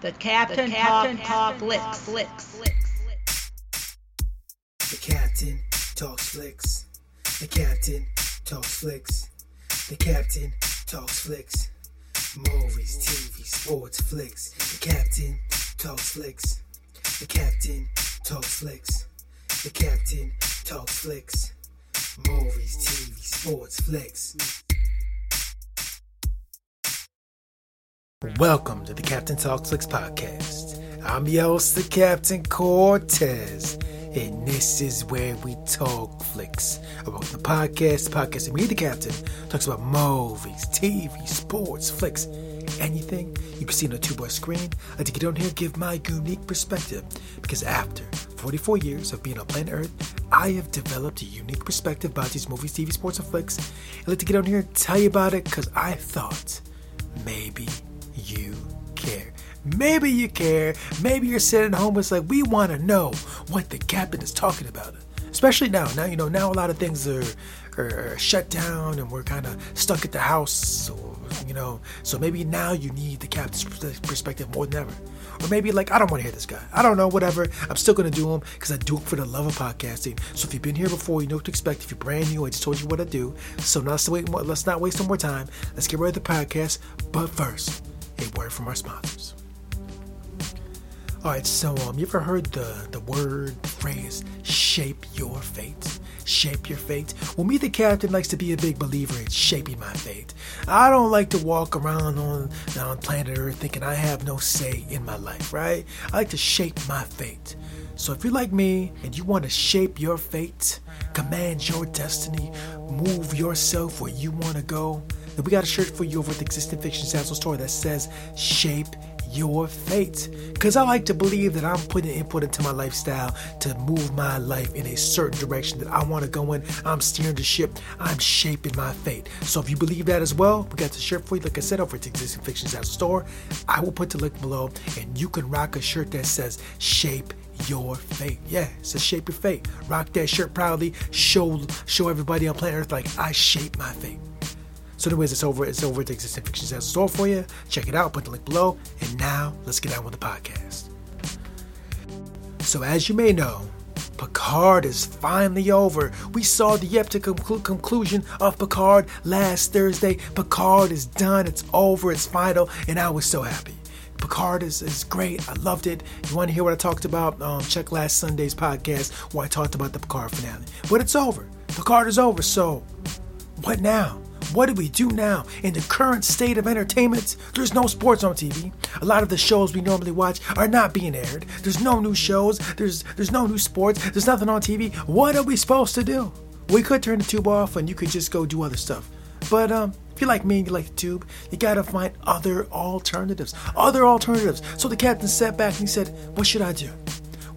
The Captain, the Captain Talk, Talk Flicks. Flicks. The Captain talks flicks. The Captain talks flicks. The Captain talks flicks. Movies, TV, sports, flicks. The Captain talks flicks. The Captain talks flicks. The Captain talks flicks. Movies, TV, sports, flicks. Welcome to the Captain Talks Flicks podcast. I'm your the Captain Cortez, and this is where we talk flicks. About the podcast, the podcast that me, the Captain, talks about movies, TV, sports, flicks, anything you can see on a two-bar screen. I like to get on here and give my unique perspective because after 44 years of being on planet Earth, I have developed a unique perspective about these movies, TV, sports, and flicks. I'd like to get on here and tell you about it because I thought maybe you care. Maybe you care. Maybe you're sitting home. It's like we want to know what the captain is talking about. Especially now. Now you know. Now a lot of things are are shut down, and we're kind of stuck at the house. So you know. So maybe now you need the captain's perspective more than ever. Or maybe like I don't want to hear this guy. I don't know. Whatever. I'm still gonna do them because I do it for the love of podcasting. So if you've been here before, you know what to expect. If you're brand new, I just told you what I do. So now let's wait. Let's not waste no more time. Let's get ready to the podcast. But first a word from our sponsors. All right, so um, you ever heard the the word, phrase, shape your fate? Shape your fate. Well, me, the captain, likes to be a big believer in shaping my fate. I don't like to walk around on on planet Earth thinking I have no say in my life, right? I like to shape my fate. So if you're like me and you want to shape your fate, command your destiny, move yourself where you want to go, then we got a shirt for you over at the Existing Fiction Zazzle store that says Shape Your Fate. Because I like to believe that I'm putting input into my lifestyle to move my life in a certain direction that I want to go in. I'm steering the ship, I'm shaping my fate. So if you believe that as well, we got the shirt for you. Like I said, over at the Existing Fiction Zazzle store. I will put the link below, and you can rock a shirt that says Shape your fate. Yeah, it says shape your fate. Rock that shirt proudly. Show show everybody on planet Earth like I shape my fate. So, anyways, it's over. It's over the Existing Fictions has store for you. Check it out. Put the link below. And now, let's get on with the podcast. So, as you may know, Picard is finally over. We saw the epic conclu- conclusion of Picard last Thursday. Picard is done. It's over. It's final. And I was so happy. Picard is, is great. I loved it. You want to hear what I talked about? Um, check last Sunday's podcast where I talked about the Picard finale. But it's over. Picard is over. So, what now? What do we do now in the current state of entertainment? There's no sports on TV. A lot of the shows we normally watch are not being aired. There's no new shows. There's there's no new sports. There's nothing on TV. What are we supposed to do? We could turn the tube off and you could just go do other stuff. But um, if you're like me and you like the tube, you gotta find other alternatives. Other alternatives. So the captain sat back and he said, What should I do?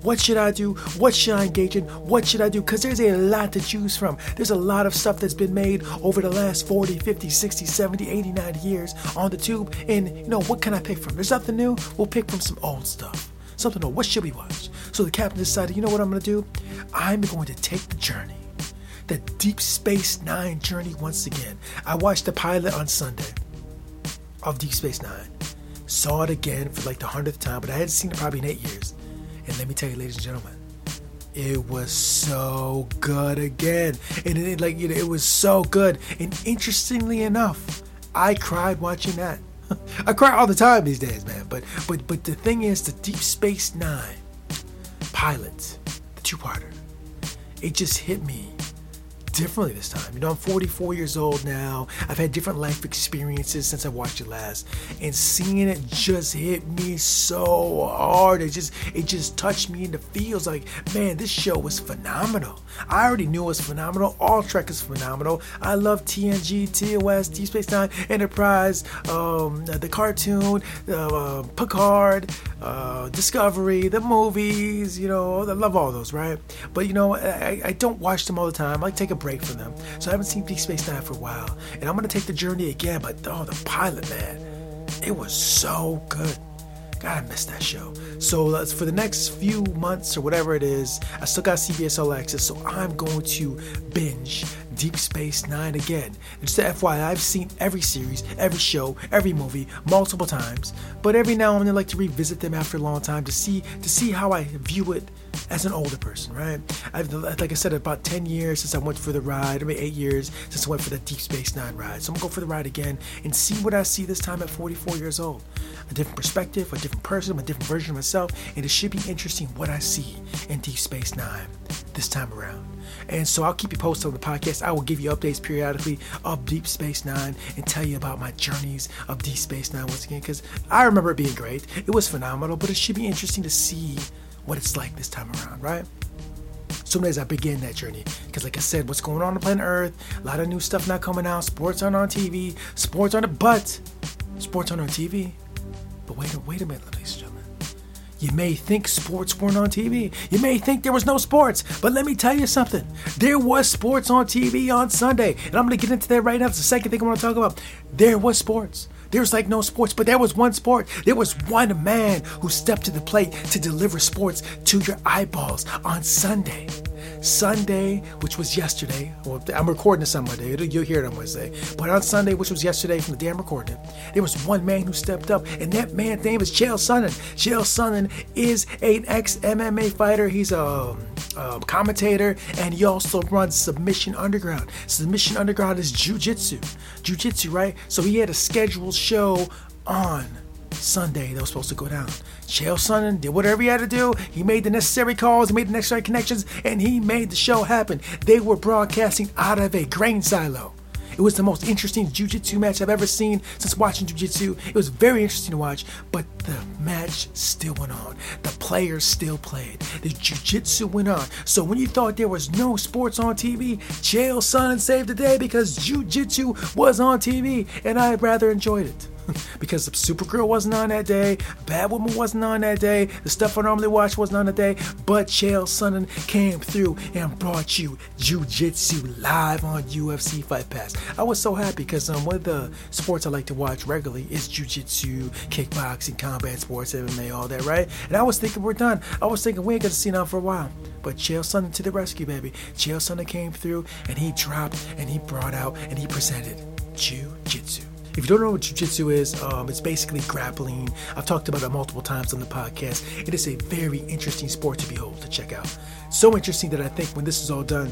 What should I do? What should I engage in? What should I do? Because there's a lot to choose from. There's a lot of stuff that's been made over the last 40, 50, 60, 70, 80, 90 years on the tube. And, you know, what can I pick from? There's nothing new. We'll pick from some old stuff. Something new. What should we watch? So the captain decided, you know what I'm going to do? I'm going to take the journey. The Deep Space Nine journey once again. I watched the pilot on Sunday of Deep Space Nine. Saw it again for like the hundredth time, but I hadn't seen it probably in eight years. And let me tell you, ladies and gentlemen, it was so good again. And it, like you know, it was so good. And interestingly enough, I cried watching that. I cry all the time these days, man. But but but the thing is, the Deep Space Nine pilot, the two-parter, it just hit me differently this time. You know, I'm 44 years old now. I've had different life experiences since I watched it last, and seeing it just hit me so hard. It just it just touched me in the feels. Like, man, this show was phenomenal. I already knew it was phenomenal. All Trek is phenomenal. I love TNG, TOS, Deep Space Nine, Enterprise, um, the cartoon, uh, Picard, uh, Discovery, the movies. You know, I love all those, right? But you know, I, I don't watch them all the time. I like take a break from them. So I haven't seen Deep Space Nine for a while. And I'm going to take the journey again, but oh, the pilot, man, it was so good. God, I missed that show. So uh, for the next few months or whatever it is, I still got CBS All Access, so I'm going to binge Deep Space Nine again. And just FYI, I've seen every series, every show, every movie multiple times, but every now and then I like to revisit them after a long time to see to see how I view it as an older person, right? I've like I said, about 10 years since I went for the ride, I mean eight years since I went for the Deep Space Nine ride. So I'm gonna go for the ride again and see what I see this time at 44 years old. A different perspective, a different person, a different version of myself, and it should be interesting what I see in Deep Space Nine this time around. And so I'll keep you posted on the podcast. I will give you updates periodically of Deep Space Nine and tell you about my journeys of Deep Space Nine once again because I remember it being great. It was phenomenal, but it should be interesting to see what it's like this time around, right? soon as I begin that journey. Because, like I said, what's going on on planet Earth, a lot of new stuff not coming out. Sports aren't on TV. Sports aren't, but sports aren't on TV. But wait, wait a minute, ladies and gentlemen. You may think sports weren't on TV. You may think there was no sports, but let me tell you something. There was sports on TV on Sunday, and I'm gonna get into that right now. It's the second thing I want to talk about. There was sports. There's like no sports, but there was one sport. There was one man who stepped to the plate to deliver sports to your eyeballs on Sunday. Sunday, which was yesterday, well, I'm recording this on Monday, you'll hear it on Wednesday, but on Sunday, which was yesterday from the day I'm recording there was one man who stepped up, and that man's name is Chael Sonnen. Chael Sonnen is an ex MMA fighter. He's a, um, a commentator, and he also runs Submission Underground. Submission Underground is jiu-jitsu. Jiu-jitsu, right? So he had a scheduled show on Sunday that was supposed to go down. Chael Sonnen did whatever he had to do. He made the necessary calls, he made the necessary connections, and he made the show happen. They were broadcasting out of a grain silo. It was the most interesting jiu-jitsu match I've ever seen since watching jiu-jitsu. It was very interesting to watch, but the match still went on. The players still played. The jiu-jitsu went on. So when you thought there was no sports on TV, Chael Sonnen saved the day because jiu-jitsu was on TV, and I rather enjoyed it. because Supergirl wasn't on that day, Batwoman wasn't on that day, the stuff I normally watch wasn't on that day, but Chael Sonnen came through and brought you Jiu-Jitsu live on UFC Fight Pass. I was so happy because um, one of the sports I like to watch regularly is Jiu-Jitsu, kickboxing, combat sports, MMA, all that, right? And I was thinking we're done. I was thinking we ain't gonna see now for a while. But Chael Sonnen to the rescue, baby. Chael Sonnen came through and he dropped and he brought out and he presented Jiu-Jitsu. If you don't know what Jiu-Jitsu is, um, it's basically grappling. I've talked about it multiple times on the podcast. It is a very interesting sport to behold, to check out. So interesting that I think when this is all done,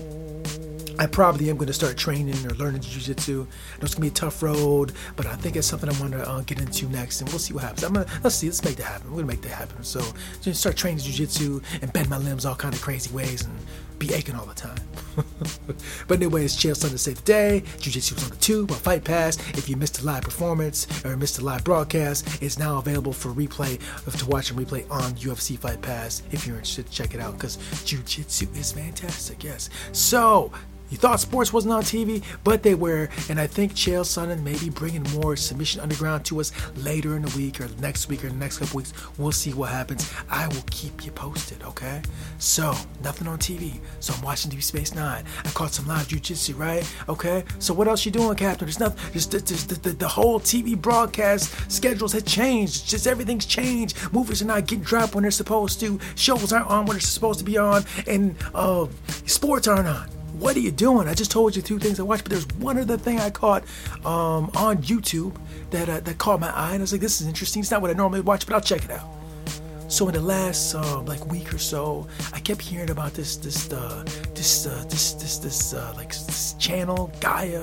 I probably am going to start training or learning know it's going to be a tough road, but I think it's something I want to uh, get into next, and we'll see what happens. I'm gonna let's see, let's make that happen. We're gonna make that happen. So just start training jiu-jitsu and bend my limbs all kind of crazy ways and be aching all the time. but anyways, Chael Sonnen saved the day. Jiu-Jitsu was on the tube on Fight Pass. If you missed a live performance or missed a live broadcast, it's now available for replay uh, to watch and replay on UFC Fight Pass. If you're interested, check it out because Jiu-Jitsu is fantastic. Yes. So you thought sports wasn't on TV, but they were, and I think Chael Sonnen may be bringing more Submission Underground to us later in the week or next week or the next couple weeks. We'll see what happens. I will keep you posted, okay? So, nothing on TV. So I'm watching Deep Space Nine. I caught some live jujitsu, right? Okay? So what else you doing, Captain? There's nothing, the, the, the, whole TV broadcast schedules have changed. Just everything's changed. Movies are not getting dropped when they're supposed to. Shows aren't on when they're supposed to be on. And uh, sports aren't on what are you doing? I just told you two things I watched, but there's one other thing I caught um, on YouTube that uh, that caught my eye, and I was like, this is interesting. It's not what I normally watch, but I'll check it out. So in the last uh, like week or so, I kept hearing about this this uh, this uh, this this this uh, like this channel Gaia,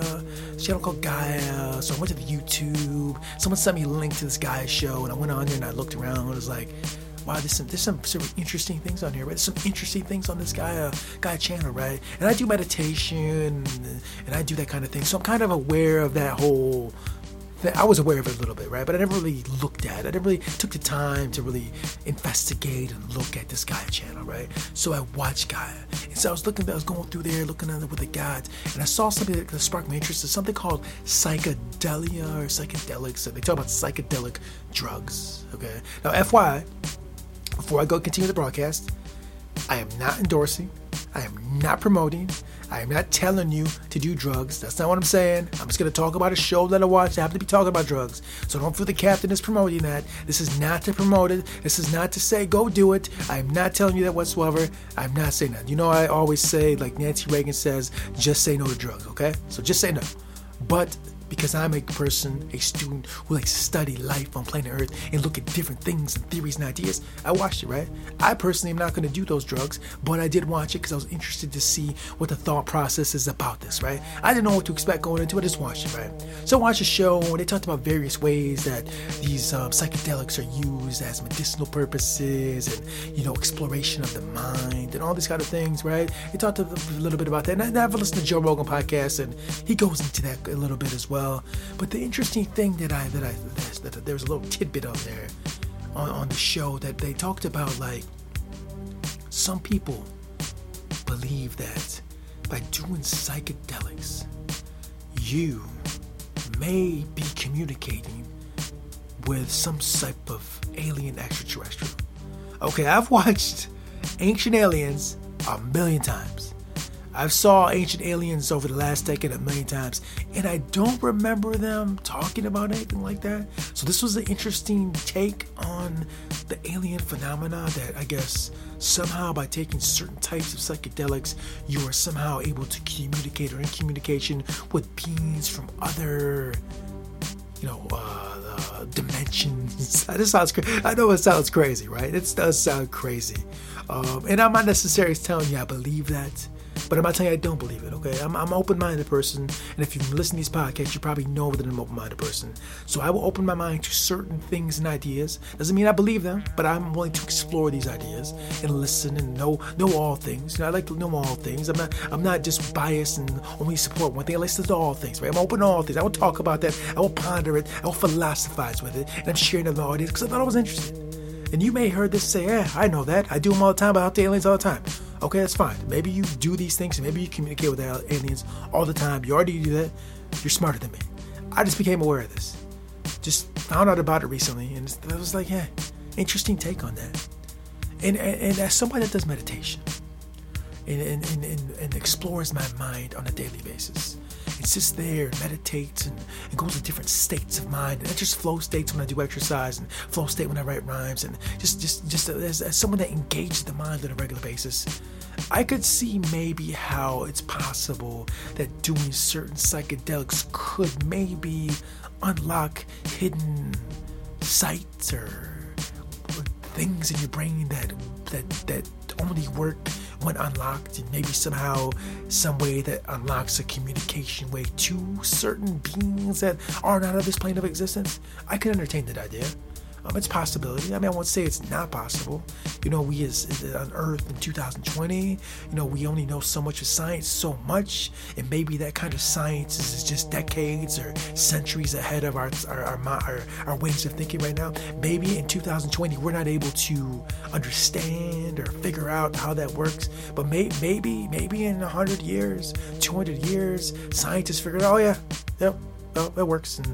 this channel called Gaia. So I went to the YouTube. Someone sent me a link to this Gaia show, and I went on there and I looked around. And was like wow, there's some there's some of interesting things on here, right? There's some interesting things on this Gaia uh, Gaia channel, right? And I do meditation and, I do that kind of thing, so I'm kind of aware of that whole. Thing. I was aware of it a little bit, right? But I never really looked at it. I never really took the time to really investigate and look at this Gaia channel, right? So I watched Gaia. And so I was looking, I was going through there, looking at it with the gods, and I saw something that sparked my interest. It's something called psychedelia or psychedelics. They talk about psychedelic drugs, okay? Now, FYI, before I go continue the broadcast, I am not endorsing, I am not promoting. I am not telling you to do drugs. That's not what I'm saying. I'm just going to talk about a show that I watched. I happen to be talking about drugs. So don't feel the captain is promoting that. This is not to promote it. This is not to say go do it. I am not telling you that whatsoever. I'm not saying that. You know, I always say, like Nancy Reagan says, just say no to drugs, okay? So just say no. But because I'm a person, a student who likes to study life on planet Earth and look at different things and theories and ideas. I watched it, right? I personally am not going to do those drugs, but I did watch it because I was interested to see what the thought process is about this, right? I didn't know what to expect going into it, I just watched it, right? So I watched a show and they talked about various ways that these um, psychedelics are used as medicinal purposes and, you know, exploration of the mind and all these kind of things, right? They talked a little bit about that. And I've listened to Joe Rogan podcast and he goes into that a little bit as well well. But the interesting thing that I that I that, there's a little tidbit on there on, on the show that they talked about like some people believe that by doing psychedelics you may be communicating with some type of alien extraterrestrial. Okay, I've watched Ancient Aliens a million times. I've saw Ancient Aliens over the last decade a million times, and I don't remember them talking about anything like that. So this was an interesting take on the alien phenomena that I guess somehow by taking certain types of psychedelics, you are somehow able to communicate or in communication with beings from other, you know, uh, uh, dimensions. this sounds crazy. I know it sounds crazy, right? It does sound crazy. Um, and I'm not necessarily telling you I believe that. But I'm not telling you I don't believe it, okay? I'm, I'm an open minded person, and if you listen to these podcasts, you probably know that I'm an open minded person. So I will open my mind to certain things and ideas. Doesn't mean I believe them, but I'm willing to explore these ideas and listen and know know all things. You know, I like to know all things. I'm not I'm not just biased and only support one thing. I listen to all things, right? I'm open to all things. I will talk about that. I will ponder it. I will philosophize with it, and I'm sharing it with my audience because I thought I was interested. And you may heard this say, yeah, I know that. I do them all the time about the aliens all the time. Okay, that's fine. Maybe you do these things and maybe you communicate with aliens all the time. You already do that. You're smarter than me. I just became aware of this. Just found out about it recently and I was like, yeah, interesting take on that. And, and, and as somebody that does meditation and, and, and, and explores my mind on a daily basis, and sits there and meditates and, and goes to different states of mind. And just flow states when I do exercise and flow state when I write rhymes and just just just as, as someone that engages the mind on a regular basis. I could see maybe how it's possible that doing certain psychedelics could maybe unlock hidden sites or, or things in your brain that that that only work when unlocked, and maybe somehow some way that unlocks a communication way to certain beings that are not of this plane of existence. I could entertain that idea. Um, it's possibility. I mean, I won't say it's not possible. You know, we as on Earth in 2020, you know, we only know so much of science, so much, and maybe that kind of science is just decades or centuries ahead of our our our, our, our ways of thinking right now. Maybe in 2020 we're not able to understand or figure out how that works, but may, maybe maybe in 100 years, 200 years, scientists figure out, oh yeah, yep, well, that works and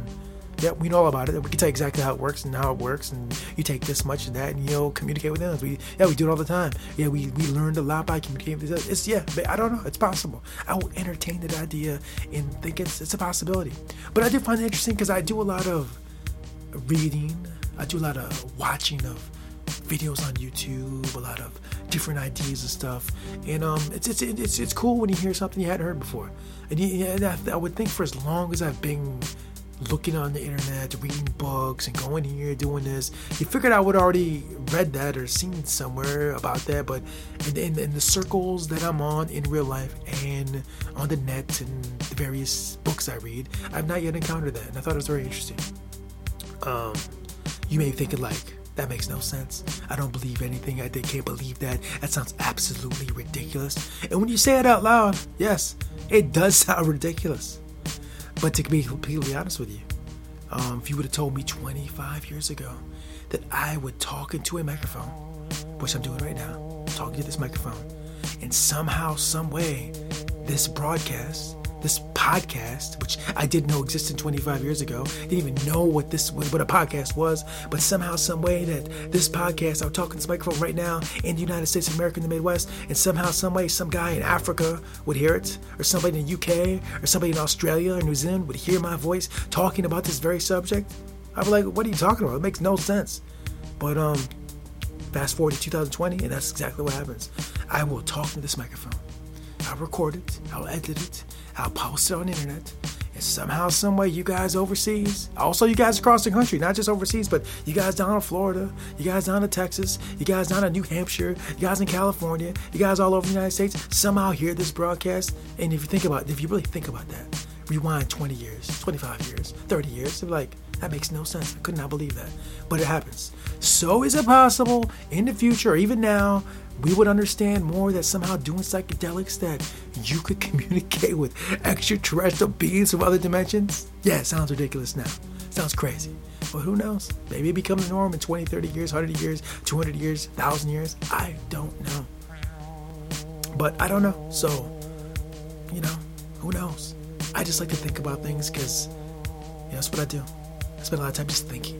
yeah, we know all about it. We can tell you exactly how it works and how it works, and you take this much and that, and you know, communicate with them. We yeah, we do it all the time. Yeah, we, we learned a lot by communicating with It's yeah, I don't know. It's possible. I will entertain that idea and think it's it's a possibility. But I do find it interesting because I do a lot of reading. I do a lot of watching of videos on YouTube, a lot of different ideas and stuff. And um, it's it's it's it's cool when you hear something you hadn't heard before. And, I, I would think for as long as I've been looking on the internet, reading books, and going here, doing this. You figured I would already read that or seen somewhere about that, but in, in, in, the circles that I'm on in real life and on the net and the various books I read, I've not yet encountered that, and I thought it was very interesting. Um, you may be thinking like, that makes no sense. I don't believe anything. I can't believe that. That sounds absolutely ridiculous. And when you say it out loud, yes, it does sound ridiculous. But to be completely honest with you, um, if you would have told me 25 years ago that I would talk into a microphone, which I'm doing right now, talking to this microphone, and somehow, some way, this broadcast, this podcast, which I didn't know existed 25 years ago, didn't even know what this what a podcast was, but somehow, some way that this podcast, I'm talking to this microphone right now in the United States of America, in the Midwest, and somehow, some way, some guy in Africa would hear it, or somebody in the UK, or somebody in Australia or New Zealand would hear my voice talking about this very subject. I'd be like, what are you talking about? It makes no sense. But um, fast forward to 2020, and that's exactly what happens. I will talk to this microphone. I'll record it, I'll edit it, I'll post it on the internet, and somehow, someway, you guys overseas, also you guys across the country, not just overseas, but you guys down in Florida, you guys down in Texas, you guys down in New Hampshire, you guys in California, you guys all over the United States, somehow hear this broadcast. And if you think about, it, if you really think about that, rewind 20 years, 25 years, 30 years, like that makes no sense. I could not believe that, but it happens. So is it possible in the future, or even now, we would understand more that somehow doing psychedelics that you could communicate with extraterrestrial beings from other dimensions? Yeah, it sounds ridiculous now. Sounds crazy. But who knows? Maybe it becomes the norm in 20, 30 years, 100 years, 200 years, 1,000 years. I don't know. But I don't know. So, you know, who knows? I just like to think about things because you know, that's what I do. I spend a lot of time just thinking.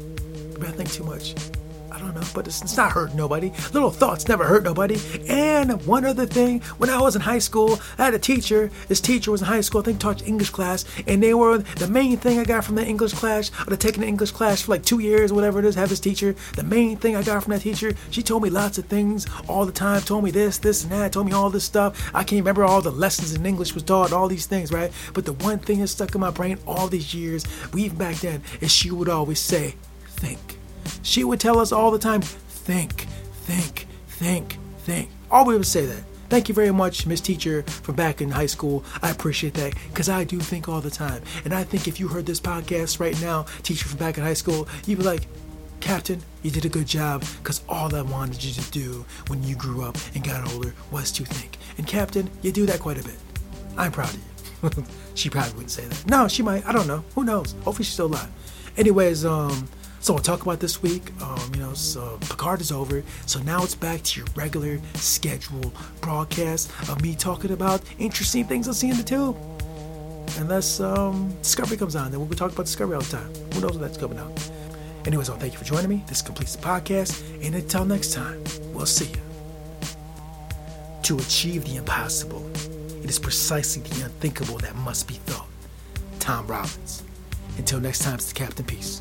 Maybe I think too much. I don't know, but it's, it's not hurt nobody. Little thoughts never hurt nobody. And one other thing, when I was in high school, I had a teacher. This teacher was in high school, I think taught English class, and they were the main thing I got from the English class, or taking the English class for like two years, whatever it is, have this teacher. The main thing I got from that teacher, she told me lots of things all the time, told me this, this, and that, told me all this stuff. I can't remember all the lessons in English was taught, all these things, right? But the one thing that stuck in my brain all these years, we even back then, is she would always say, think she would tell us all the time, think, think, think, think. All we would say that. Thank you very much, Miss Teacher, from back in high school. I appreciate that because I do think all the time. And I think if you heard this podcast right now, teacher from back in high school, you'd be like, Captain, you did a good job because all I wanted you to do when you grew up and got older was to think. And Captain, you do that quite a bit. I'm proud of you. she probably wouldn't say that. No, she might. I don't know. Who knows? Hopefully she's still alive. Anyways, um, so we'll talk about this week. Um, you know, so Picard is over, so now it's back to your regular scheduled broadcast of me talking about interesting things I see in the tube. Unless um, Discovery comes on, then we'll be talking about Discovery all the time. Who knows when that's coming out? Anyways, well, thank you for joining me. This completes the podcast, and until next time, we'll see you. To achieve the impossible, it is precisely the unthinkable that must be thought. Tom Robbins. Until next time, it's the Captain Peace.